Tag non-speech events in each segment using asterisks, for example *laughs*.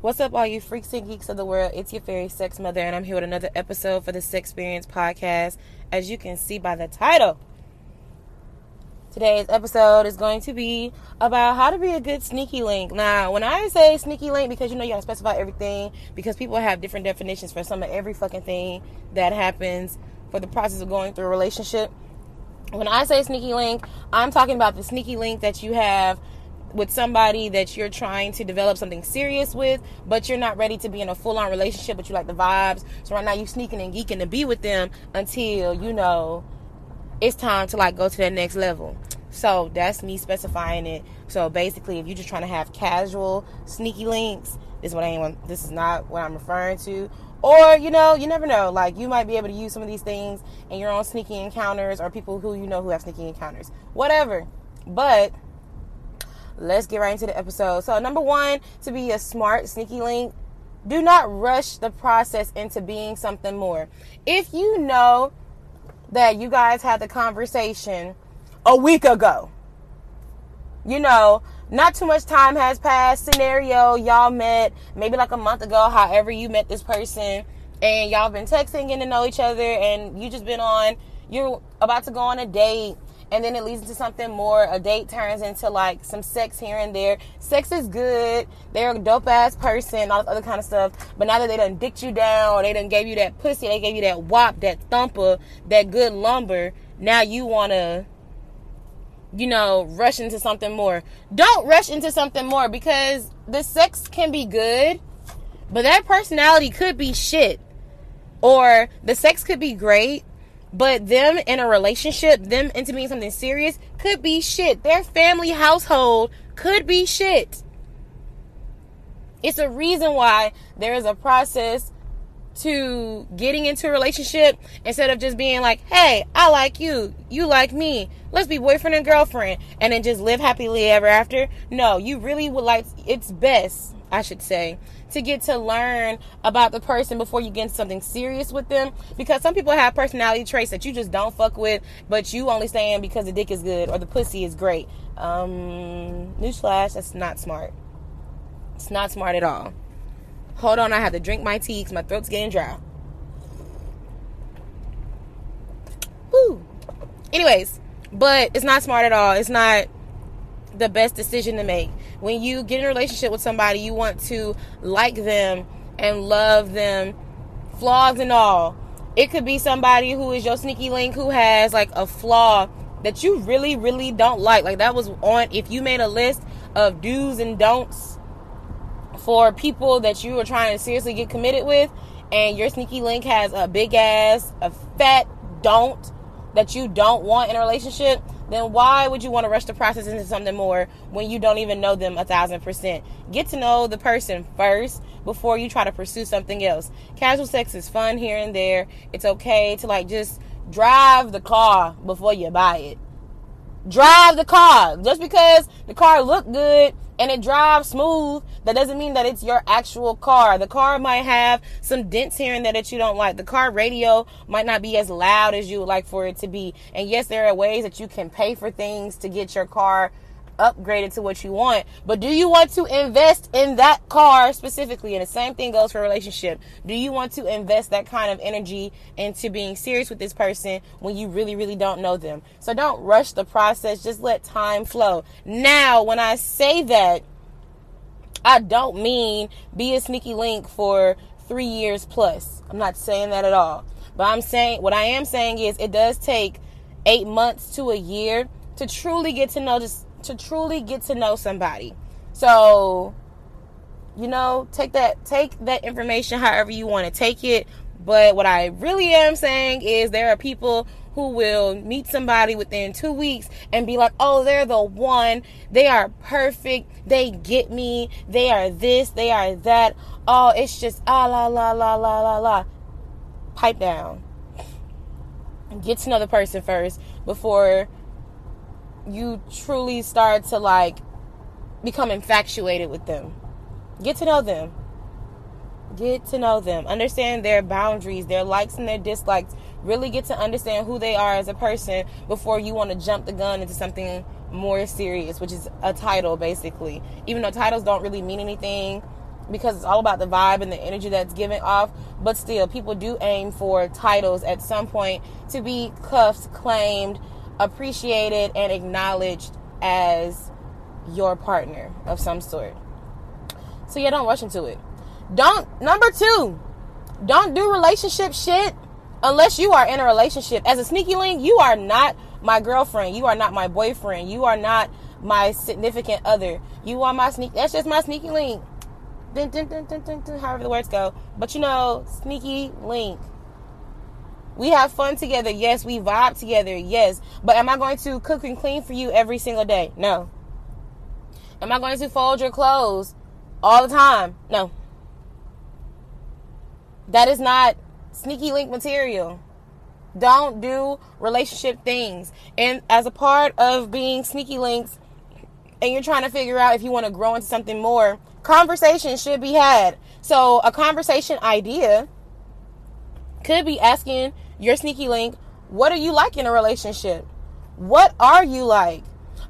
What's up, all you freaks and geeks of the world? It's your fairy sex mother, and I'm here with another episode for the Sex Experience podcast. As you can see by the title, today's episode is going to be about how to be a good sneaky link. Now, when I say sneaky link, because you know you gotta specify everything, because people have different definitions for some of every fucking thing that happens for the process of going through a relationship. When I say sneaky link, I'm talking about the sneaky link that you have with somebody that you're trying to develop something serious with, but you're not ready to be in a full on relationship, but you like the vibes. So right now you're sneaking and geeking to be with them until you know it's time to like go to that next level. So that's me specifying it. So basically, if you're just trying to have casual sneaky links, this is what I. This is not what I'm referring to. Or you know, you never know. Like you might be able to use some of these things in your own sneaky encounters, or people who you know who have sneaky encounters. Whatever. But let's get right into the episode. So, number one, to be a smart sneaky link, do not rush the process into being something more. If you know that you guys had the conversation a week ago, you know, not too much time has passed. Scenario, y'all met maybe like a month ago, however you met this person, and y'all been texting, getting to know each other, and you just been on, you're about to go on a date and then it leads into something more. A date turns into like some sex here and there. Sex is good. They're a dope ass person, all this other kind of stuff. But now that they done dicked you down, or they done gave you that pussy, they gave you that wop, that thumper, that good lumber. Now you wanna, you know, rush into something more. Don't rush into something more because the sex can be good, but that personality could be shit. Or the sex could be great, but them in a relationship, them into being something serious, could be shit. Their family household could be shit. It's a reason why there is a process to getting into a relationship instead of just being like, hey, I like you, you like me, let's be boyfriend and girlfriend, and then just live happily ever after. No, you really would like, it's best, I should say, to get to learn about the person before you get into something serious with them. Because some people have personality traits that you just don't fuck with, but you only saying because the dick is good or the pussy is great. Um, newsflash, that's not smart. It's not smart at all. Hold on, I have to drink my tea because my throat's getting dry. Woo. Anyways, but it's not smart at all. It's not the best decision to make. When you get in a relationship with somebody, you want to like them and love them, flaws and all. It could be somebody who is your sneaky link who has like a flaw that you really, really don't like. Like that was on, if you made a list of do's and don'ts for people that you are trying to seriously get committed with, and your sneaky link has a big ass, a fat don't that you don't want in a relationship, then why would you want to rush the process into something more when you don't even know them a thousand percent? Get to know the person first before you try to pursue something else. Casual sex is fun here and there. It's okay to like just drive the car before you buy it. Drive the car. Just because the car look good and it drives smooth, that doesn't mean that it's your actual car. The car might have some dents here and there that you don't like. The car radio might not be as loud as you would like for it to be. And yes, there are ways that you can pay for things to get your car upgraded to what you want. But do you want to invest in that car specifically? And the same thing goes for relationship. Do you want to invest that kind of energy into being serious with this person when you really, really don't know them? So don't rush the process. Just let time flow. Now, when I say that, I don't mean be a sneaky link for three years plus. I'm not saying that at all. But I'm saying, what I am saying is it does take eight months to a year to truly get to know just to truly get to know somebody. So, you know, take that take that information however you want to take it. But what I really am saying is there are people who will meet somebody within two weeks and be like, oh, they're the one. They are perfect. They get me. They are this. They are that. Oh, it's just ah la la la la la la. Pipe down. Get to know the person first before you truly start to like become infatuated with them. Get to know them. Get to know them. Understand their boundaries, their likes and their dislikes. Really get to understand who they are as a person before you want to jump the gun into something more serious, which is a title basically. Even though titles don't really mean anything, because it's all about the vibe and the energy that's given off. But still, people do aim for titles at some point to be cuffed, claimed, appreciated, and acknowledged as your partner of some sort. So yeah, don't rush into it. Don't number two, don't do relationship shit unless you are in a relationship. As a sneaky link, you are not my girlfriend. You are not my boyfriend. You are not my significant other. You are my sneak. That's just my sneaky link. Dun, dun, dun, however the words go. But you know, sneaky link. We have fun together. Yes, we vibe together. Yes. But am I going to cook and clean for you every single day? No. Am I going to fold your clothes all the time? No. That is not sneaky link material. Don't do relationship things. And as a part of being sneaky links, and you're trying to figure out if you want to grow into something more, conversation should be had. So, a conversation idea could be asking your sneaky link, what are you like in a relationship? What are you like?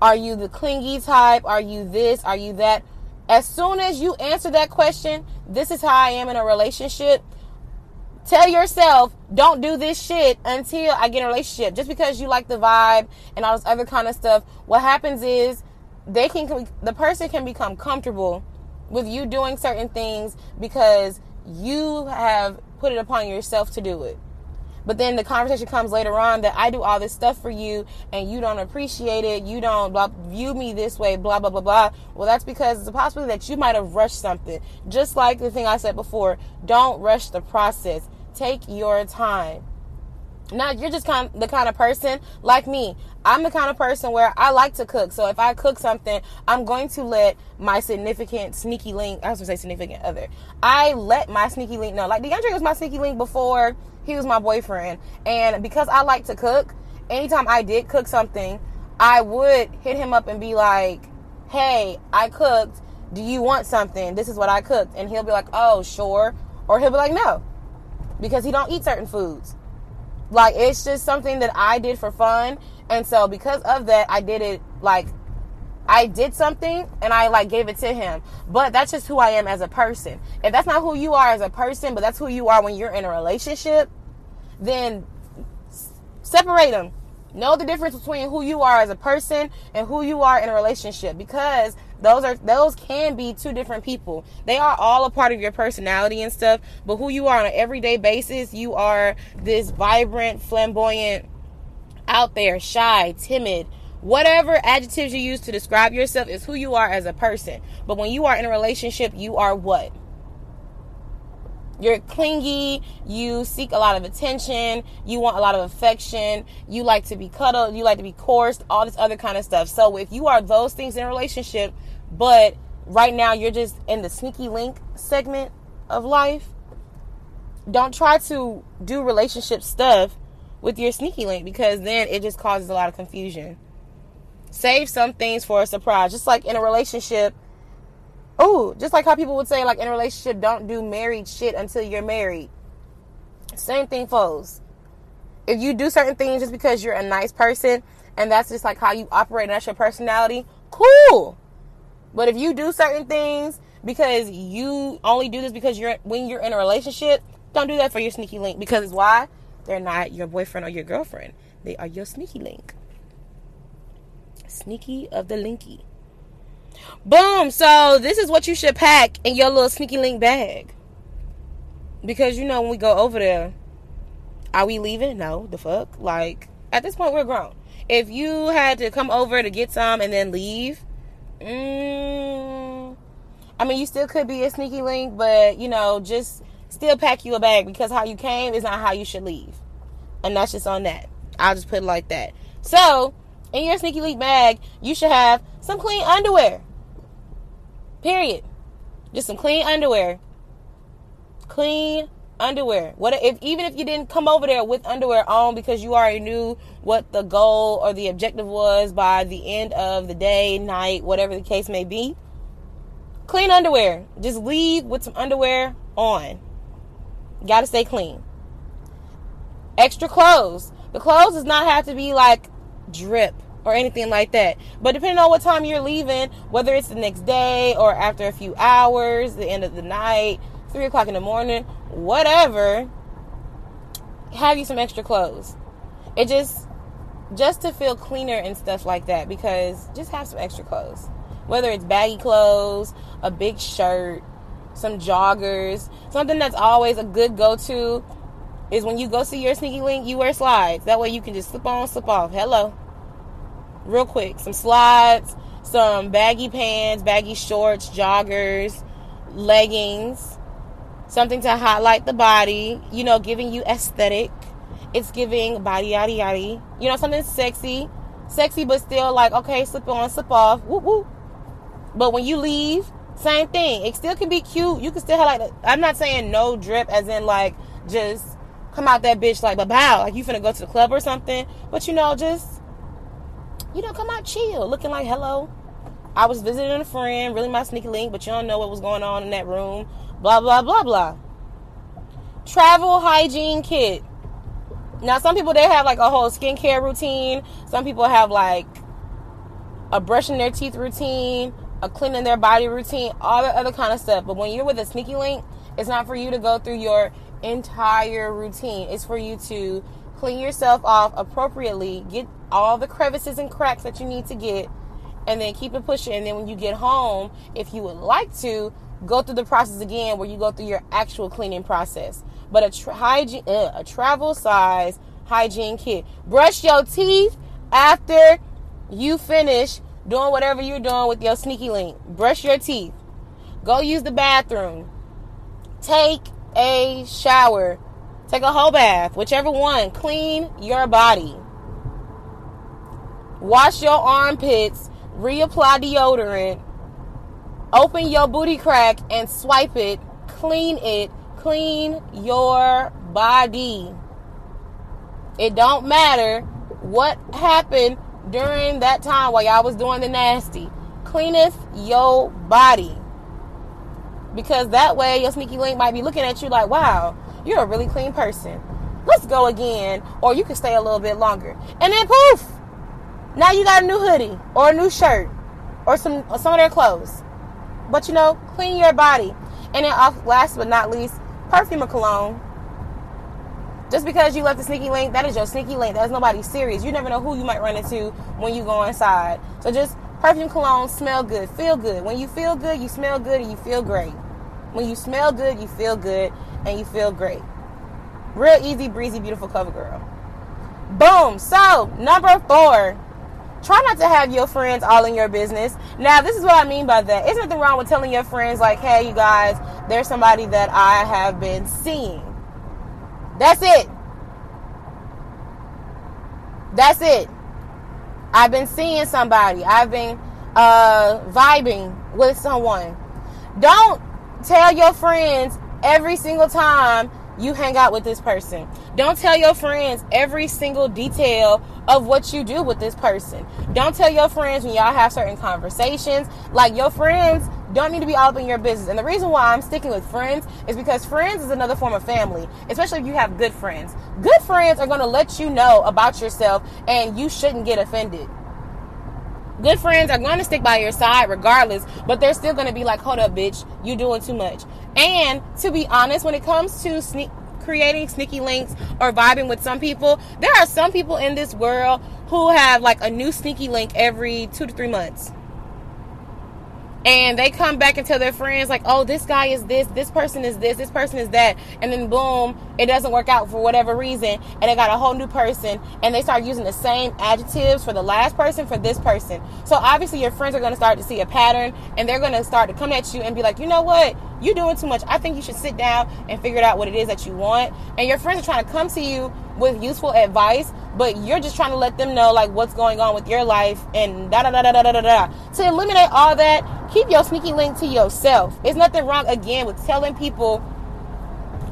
Are you the clingy type? Are you this? Are you that? As soon as you answer that question, this is how I am in a relationship. Tell yourself, don't do this shit until I get in a relationship. Just because you like the vibe and all this other kind of stuff, what happens is they can the person can become comfortable with you doing certain things because you have put it upon yourself to do it. But then the conversation comes later on that I do all this stuff for you and you don't appreciate it. You don't blah, view me this way, blah, blah, blah, blah. Well, that's because it's a possibility that you might have rushed something. Just like the thing I said before, don't rush the process. Take your time. Now you're just kind of the kind of person like me. I'm the kind of person where I like to cook. So if I cook something, I'm going to let my significant sneaky link. I was gonna say significant other. I let my sneaky link know. Like DeAndre was my sneaky link before he was my boyfriend, and because I like to cook, anytime I did cook something, I would hit him up and be like, "Hey, I cooked. Do you want something? This is what I cooked." And he'll be like, "Oh, sure," or he'll be like, "No," because he don't eat certain foods. Like it's just something that I did for fun. And so because of that, I did it like I did something and I like gave it to him. But that's just who I am as a person. If that's not who you are as a person, but that's who you are when you're in a relationship, then separate them. Know the difference between who you are as a person and who you are in a relationship because those are those can be two different people. They are all a part of your personality and stuff, but who you are on an everyday basis, you are this vibrant, flamboyant, out there, shy, timid, whatever adjectives you use to describe yourself is who you are as a person. But when you are in a relationship, you are what? You're clingy, you seek a lot of attention, you want a lot of affection, you like to be cuddled, you like to be coursed, all this other kind of stuff. So if you are those things in a relationship, but right now you're just in the sneaky link segment of life, don't try to do relationship stuff with your sneaky link because then it just causes a lot of confusion. Save some things for a surprise. Just like in a relationship, oh, just like how people would say, like in a relationship, don't do married shit until you're married. Same thing, folks. If you do certain things just because you're a nice person and that's just like how you operate and that's your personality, cool. But if you do certain things because you only do this because you're when you're in a relationship, don't do that for your sneaky link because why? They're not your boyfriend or your girlfriend. They are your sneaky link. Sneaky of the linky. Boom. So this is what you should pack in your little sneaky link bag. Because you know when we go over there, are we leaving? No, the fuck. Like at this point we're grown. If you had to come over to get some and then leave, mm, I mean you still could be a sneaky link, but you know just still pack you a bag because how you came is not how you should leave. And that's just on that. I'll just put it like that. So in your sneaky leak bag, you should have some clean underwear. Period. Just some clean underwear. Clean underwear. What if even if you didn't come over there with underwear on because you already knew what the goal or the objective was by the end of the day, night, whatever the case may be? Clean underwear. Just leave with some underwear on. Got to stay clean. Extra clothes. The clothes does not have to be like drip or anything like that. But depending on what time you're leaving, whether it's the next day or after a few hours, the end of the night, three o'clock in the morning, whatever, have you some extra clothes. It just just to feel cleaner and stuff like that because just have some extra clothes. Whether it's baggy clothes, a big shirt, some joggers, something that's always a good go to is when you go see your sneaky link, you wear slides. That way you can just slip on, slip off. Hello. Real quick. Some slides, some baggy pants, baggy shorts, joggers, leggings, something to highlight the body, you know, giving you aesthetic. It's giving body yaddy yaddy. You know, something sexy. Sexy but still like, okay, slip on, slip off. Whoop whoop. But when you leave, same thing. It still can be cute. You can still have like I'm not saying no drip as in like just come out that bitch like bow like you finna go to the club or something. But you know, just you know, come out chill, looking like hello. I was visiting a friend, really my sneaky link, but you don't know what was going on in that room. Blah blah blah blah. Travel hygiene kit. Now some people they have like a whole skincare routine. Some people have like a brushing their teeth routine, a cleaning their body routine, all that other kind of stuff. But when you're with a sneaky link, it's not for you to go through your entire routine. It's for you to clean yourself off appropriately, get all the crevices and cracks that you need to get, and then keep it pushing. And then when you get home, if you would like to, go through the process again where you go through your actual cleaning process. But a tra- hygiene, uh, a travel size hygiene kit. Brush your teeth after you finish doing whatever you're doing with your sneaky link. Brush your teeth. Go use the bathroom. Take a shower. Take a whole bath, whichever one. Clean your body. Wash your armpits. Reapply deodorant. Open your booty crack and swipe it. Clean it. Clean your body. It don't matter what happened during that time while y'all was doing the nasty. Cleaneth your body. Because that way your sneaky link might be looking at you like, wow, you're a really clean person. Let's go again. Or you can stay a little bit longer. And then poof! Now you got a new hoodie or a new shirt or some or some of their clothes. But you know, clean your body. And then last but not least, perfume or cologne. Just because you left the sneaky link, that is your sneaky link. That's nobody serious. You never know who you might run into when you go inside. So just perfume, cologne, smell good, feel good. When you feel good, you smell good and you feel great. When you smell good, you feel good and you feel great. Real easy, breezy, beautiful cover girl. Boom. So, number four, try not to have your friends all in your business. Now, this is what I mean by that. There's nothing wrong with telling your friends, like, hey, you guys, there's somebody that I have been seeing. That's it. That's it. I've been seeing somebody. I've been uh, vibing with someone. Don't tell your friends every single time you hang out with this person. Don't tell your friends every single detail of what you do with this person. Don't tell your friends when y'all have certain conversations. Like your friends don't need to be all up in your business. And the reason why I'm sticking with friends is because friends is another form of family, especially if you have good friends. Good friends are going to let you know about yourself and you shouldn't get offended. Good friends are going to stick by your side regardless, but they're still going to be like, hold up, bitch, You're doing too much. And to be honest, when it comes to sneak, creating sneaky links or vibing with some people, there are some people in this world who have like a new sneaky link every two to three months and they come back and tell their friends like oh this guy is this this person is this this person is that. And then boom it doesn't work out for whatever reason. And they got a whole new person. And they start using the same adjectives for the last person for this person. So obviously your friends are going to start to see a pattern. And they're going to start to come at you and be like you know what you're doing too much i think you should sit down and figure out what it is that you want and your friends are trying to come to you with useful advice, but you're just trying to let them know like what's going on with your life and da da da da da da da. To eliminate all that, keep your sneaky link to yourself. There's nothing wrong again with telling people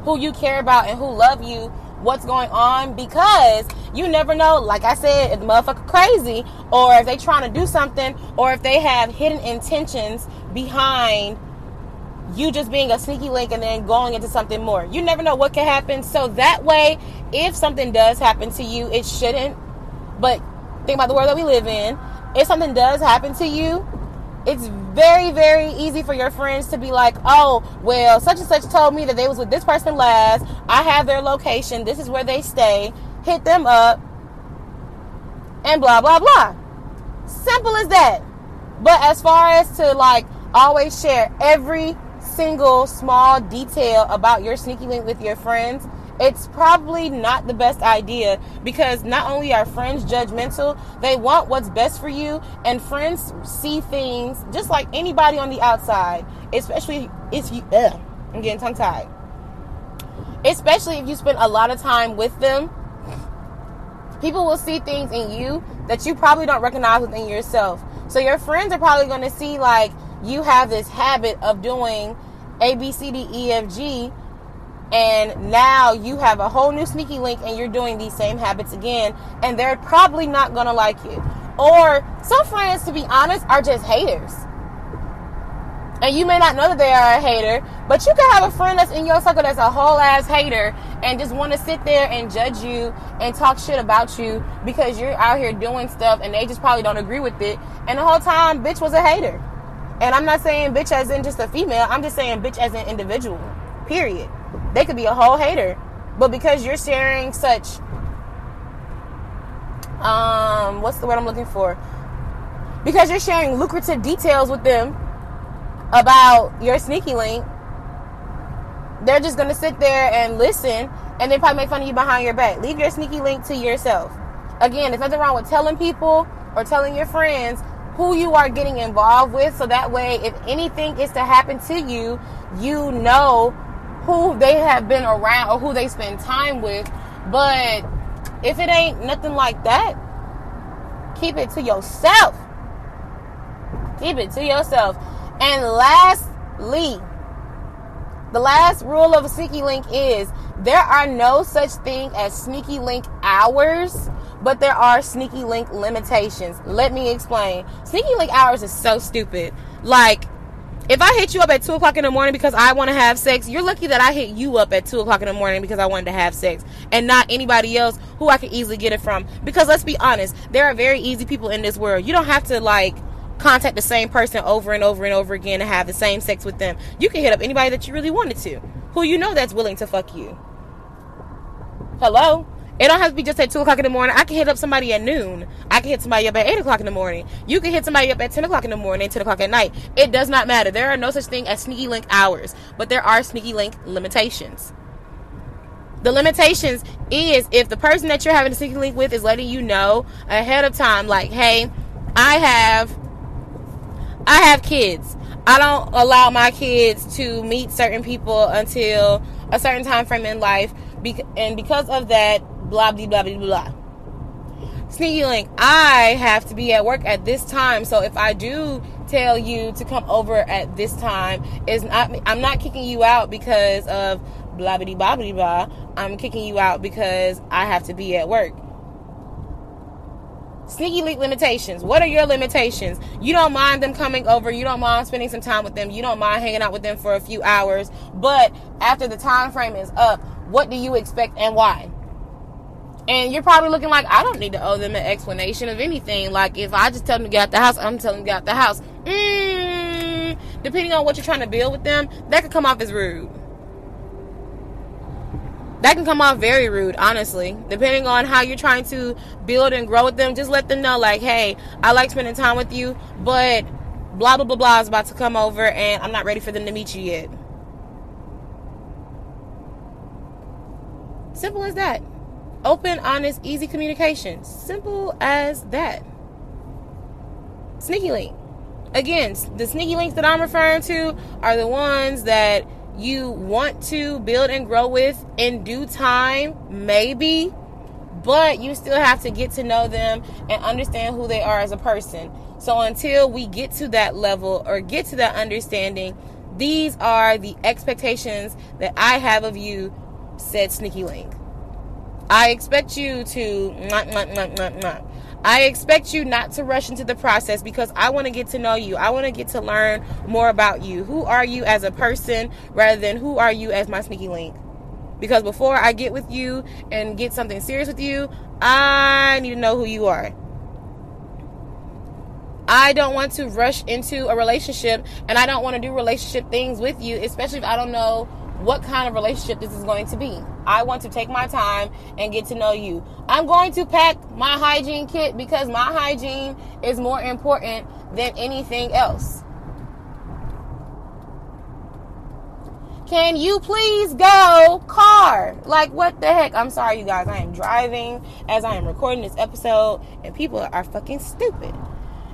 who you care about and who love you what's going on because you never know, like I said, if the motherfucker crazy or if they trying to do something or if they have hidden intentions behind you just being a sneaky link and then going into something more. You never know what can happen. So that way, if something does happen to you, it shouldn't. But think about the world that we live in. If something does happen to you, it's very very easy for your friends to be like oh well such and such told me that they was with this person last i have their location this is where they stay hit them up and blah blah blah simple as that but as far as to like always share every single small detail about your sneaky link with your friends it's probably not the best idea because not only are friends judgmental, they want what's best for you, and friends see things just like anybody on the outside, especially if you, ugh, I'm getting tongue tied. Especially if you spend a lot of time with them, people will see things in you that you probably don't recognize within yourself. So your friends are probably going to see like you have this habit of doing A, B, C, D, E, F, G and now you have a whole new sneaky link and you're doing these same habits again and they're probably not gonna like you. Or some friends to be honest are just haters. And you may not know that they are a hater but you can have a friend that's in your circle that's a whole ass hater and just want to sit there and judge you and talk shit about you because you're out here doing stuff and they just probably don't agree with it. And the whole time bitch was a hater and i'm not saying bitch as in just a female i'm just saying bitch as an individual period they could be a whole hater. But because you're sharing such um what's the word I'm looking for? Because you're sharing lucrative details with them about your sneaky link, they're just gonna sit there and listen and they probably make fun of you behind your back. Leave your sneaky link to yourself. Again, there's nothing wrong with telling people or telling your friends who you are getting involved with so that way if anything is to happen to you, you know who they have been around or who they spend time with. But if it ain't nothing like that, keep it to yourself. Keep it to yourself. And lastly, the last rule of a sneaky link is there are no such thing as sneaky link hours, but there are sneaky link limitations. Let me explain. Sneaky link hours is so stupid. Like, if I hit you up at two o'clock in the morning because I want to have sex, you're lucky that I hit you up at two o'clock in the morning because I wanted to have sex, and not anybody else who I could easily get it from. Because let's be honest, there are very easy people in this world. You don't have to like contact the same person over and over and over again to have the same sex with them. You can hit up anybody that you really wanted to, who you know that's willing to fuck you. Hello? It don't have to be just at 2 o'clock in the morning. I can hit up somebody at noon. I can hit somebody up at 8 o'clock in the morning. You can hit somebody up at 10 o'clock in the morning, 10 o'clock at night. It does not matter. There are no such thing as sneaky link hours, but there are sneaky link limitations. The limitations is if the person that you're having a sneaky link with is letting you know ahead of time, like, hey, I have I have kids. I don't allow my kids to meet certain people until a certain time frame in life. And because of that, blah blah blah blah blah. Sneaky link, I have to be at work at this time. So if I do tell you to come over at this time, is not I'm not kicking you out because of blah blah blah blah blah. I'm kicking you out because I have to be at work. Sneaky link limitations. What are your limitations? You don't mind them coming over. You don't mind spending some time with them. You don't mind hanging out with them for a few hours. But after the time frame is up, what do you expect and why? And you're probably looking like, I don't need to owe them an explanation of anything. Like, if I just tell them to get out the house, I'm telling them to get out the house. Mm, depending on what you're trying to build with them, that could come off as rude. That can come off very rude, honestly. Depending on how you're trying to build and grow with them, just let them know, like, hey, I like spending time with you, but blah, blah, blah, blah is about to come over and I'm not ready for them to meet you yet. Simple as that. Open, honest, easy communication. Simple as that. Sneaky link. Again, the sneaky links that I'm referring to are the ones that you want to build and grow with in due time, maybe, but you still have to get to know them and understand who they are as a person. So until we get to that level or get to that understanding, these are the expectations that I have of you, said Sneaky Link. I expect you to. I expect you not to rush into the process because I want to get to know you. I want to get to learn more about you. Who are you as a person rather than who are you as my sneaky link? Because before I get with you and get something serious with you, I need to know who you are. I don't want to rush into a relationship and I don't want to do relationship things with you, especially if I don't know what kind of relationship this is going to be. I want to take my time and get to know you. I'm going to pack my hygiene kit because my hygiene is more important than anything else. Can you please go car? Like, what the heck? I'm sorry, you guys. I am driving as I am recording this episode, and people are fucking stupid.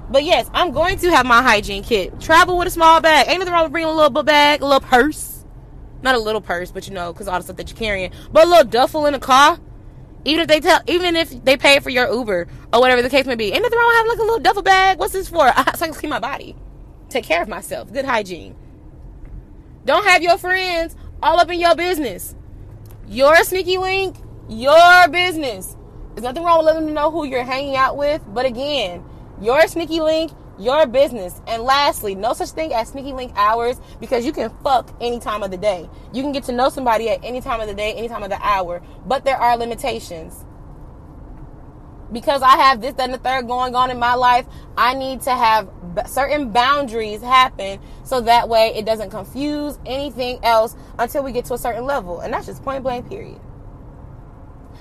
But yes, I'm going to have my hygiene kit. Travel with a small bag. Ain't nothing wrong with bringing a little bag, a little purse. Not a little purse, but you know, because all the stuff that you're carrying. But a little duffel in the car. Even if they tell, even if they pay for your Uber or whatever the case may be, ain't nothing wrong with having like a little duffel bag. What's this for? so *laughs* I can clean my body, take care of myself, good hygiene. Don't have your friends all up in your business. Your sneaky link, your business. There's nothing wrong with letting them know who you're hanging out with. But again, your sneaky link, your business. And lastly, no such thing as sneaky link hours because you can fuck any time of the day. You can get to know somebody at any time of the day, any time of the hour. But there are limitations because I have this, that, and the third going on in my life, I need to have certain boundaries happen so that way it doesn't confuse anything else until we get to a certain level. And that's just point blank, period.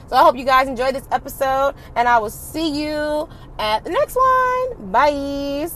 So I hope you guys enjoyed this episode, and I will see you at the next one. Bye.